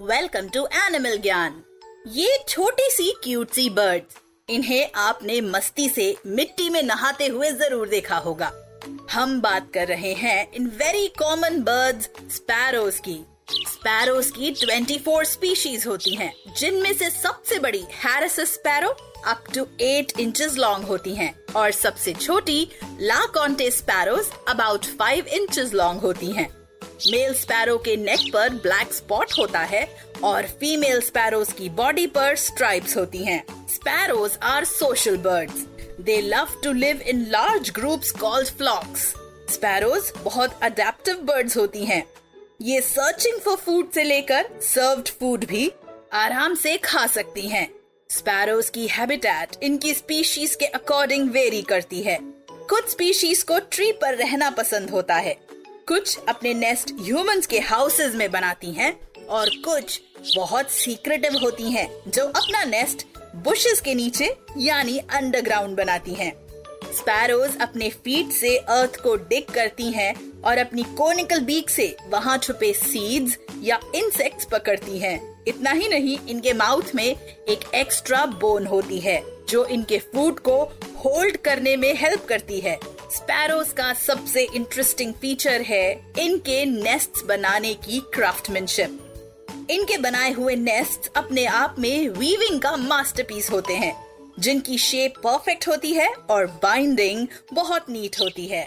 Welcome to animal Gyan ये छोटी सी cute सी bird इन्हें आपने मस्ती से मिट्टी में नहाते हुए ज़रूर देखा होगा। हम बात कर रहे हैं in very common birds sparrows की। स्पैरोज की 24 स्पीशीज होती हैं, जिनमें से सबसे बड़ी Harris sparrow up to 8 inches long होती हैं और सबसे छोटी Le Conte sparrows about 5 inches long होती हैं। मेल स्पैरो के नेक पर ब्लैक स्पॉट होता है और फीमेल स्पैरोज की बॉडी पर स्ट्राइप्स होती हैं। Sparrows are social birds they love to live in large groups called flocks sparrows बहुत अडेप्टिव बर्ड्स होती हैं। ये सर्चिंग फॉर फ़ूड से लेकर सर्व्ड फ़ूड भी आराम से खा सकती हैं। स्पैरोज की हैबिटेट इनकी स्पीशीज के अकॉर्डिंग वेरी करती है। कुछ स्पीशीज को ट्री पर रहना पसंद होता है। कुछ अपने नेस्ट ह्यूमंस के हाउसेज में बनाती हैं और कुछ बहुत सीक्रेटिव होती हैं, जो अपना नेस्ट बुशेस के नीचे, यानी अंडरग्राउंड बनाती हैं। स्पैरोज अपने फीट से अर्थ को डिग करती हैं और अपनी कोनिकल बीक से वहाँ छुपे सीड्स या इंसेक्ट्स पकड़ती हैं। इतना ही नहीं, इनके माउथ में एक एक्स्ट्रा बोन होती है, जो इनके फ़ूड को होल्ड करने में हेल्प करती है स्पैरोज का सबसे इंटरेस्टिंग फीचर है इनके नेस्ट बनाने की क्राफ्टमैनशिप इनके बनाए हुए नेस्ट अपने आप में वीविंग का मास्टरपीस होते हैं, जिनकी शेप परफेक्ट होती है और बाइंडिंग बहुत नीट होती है।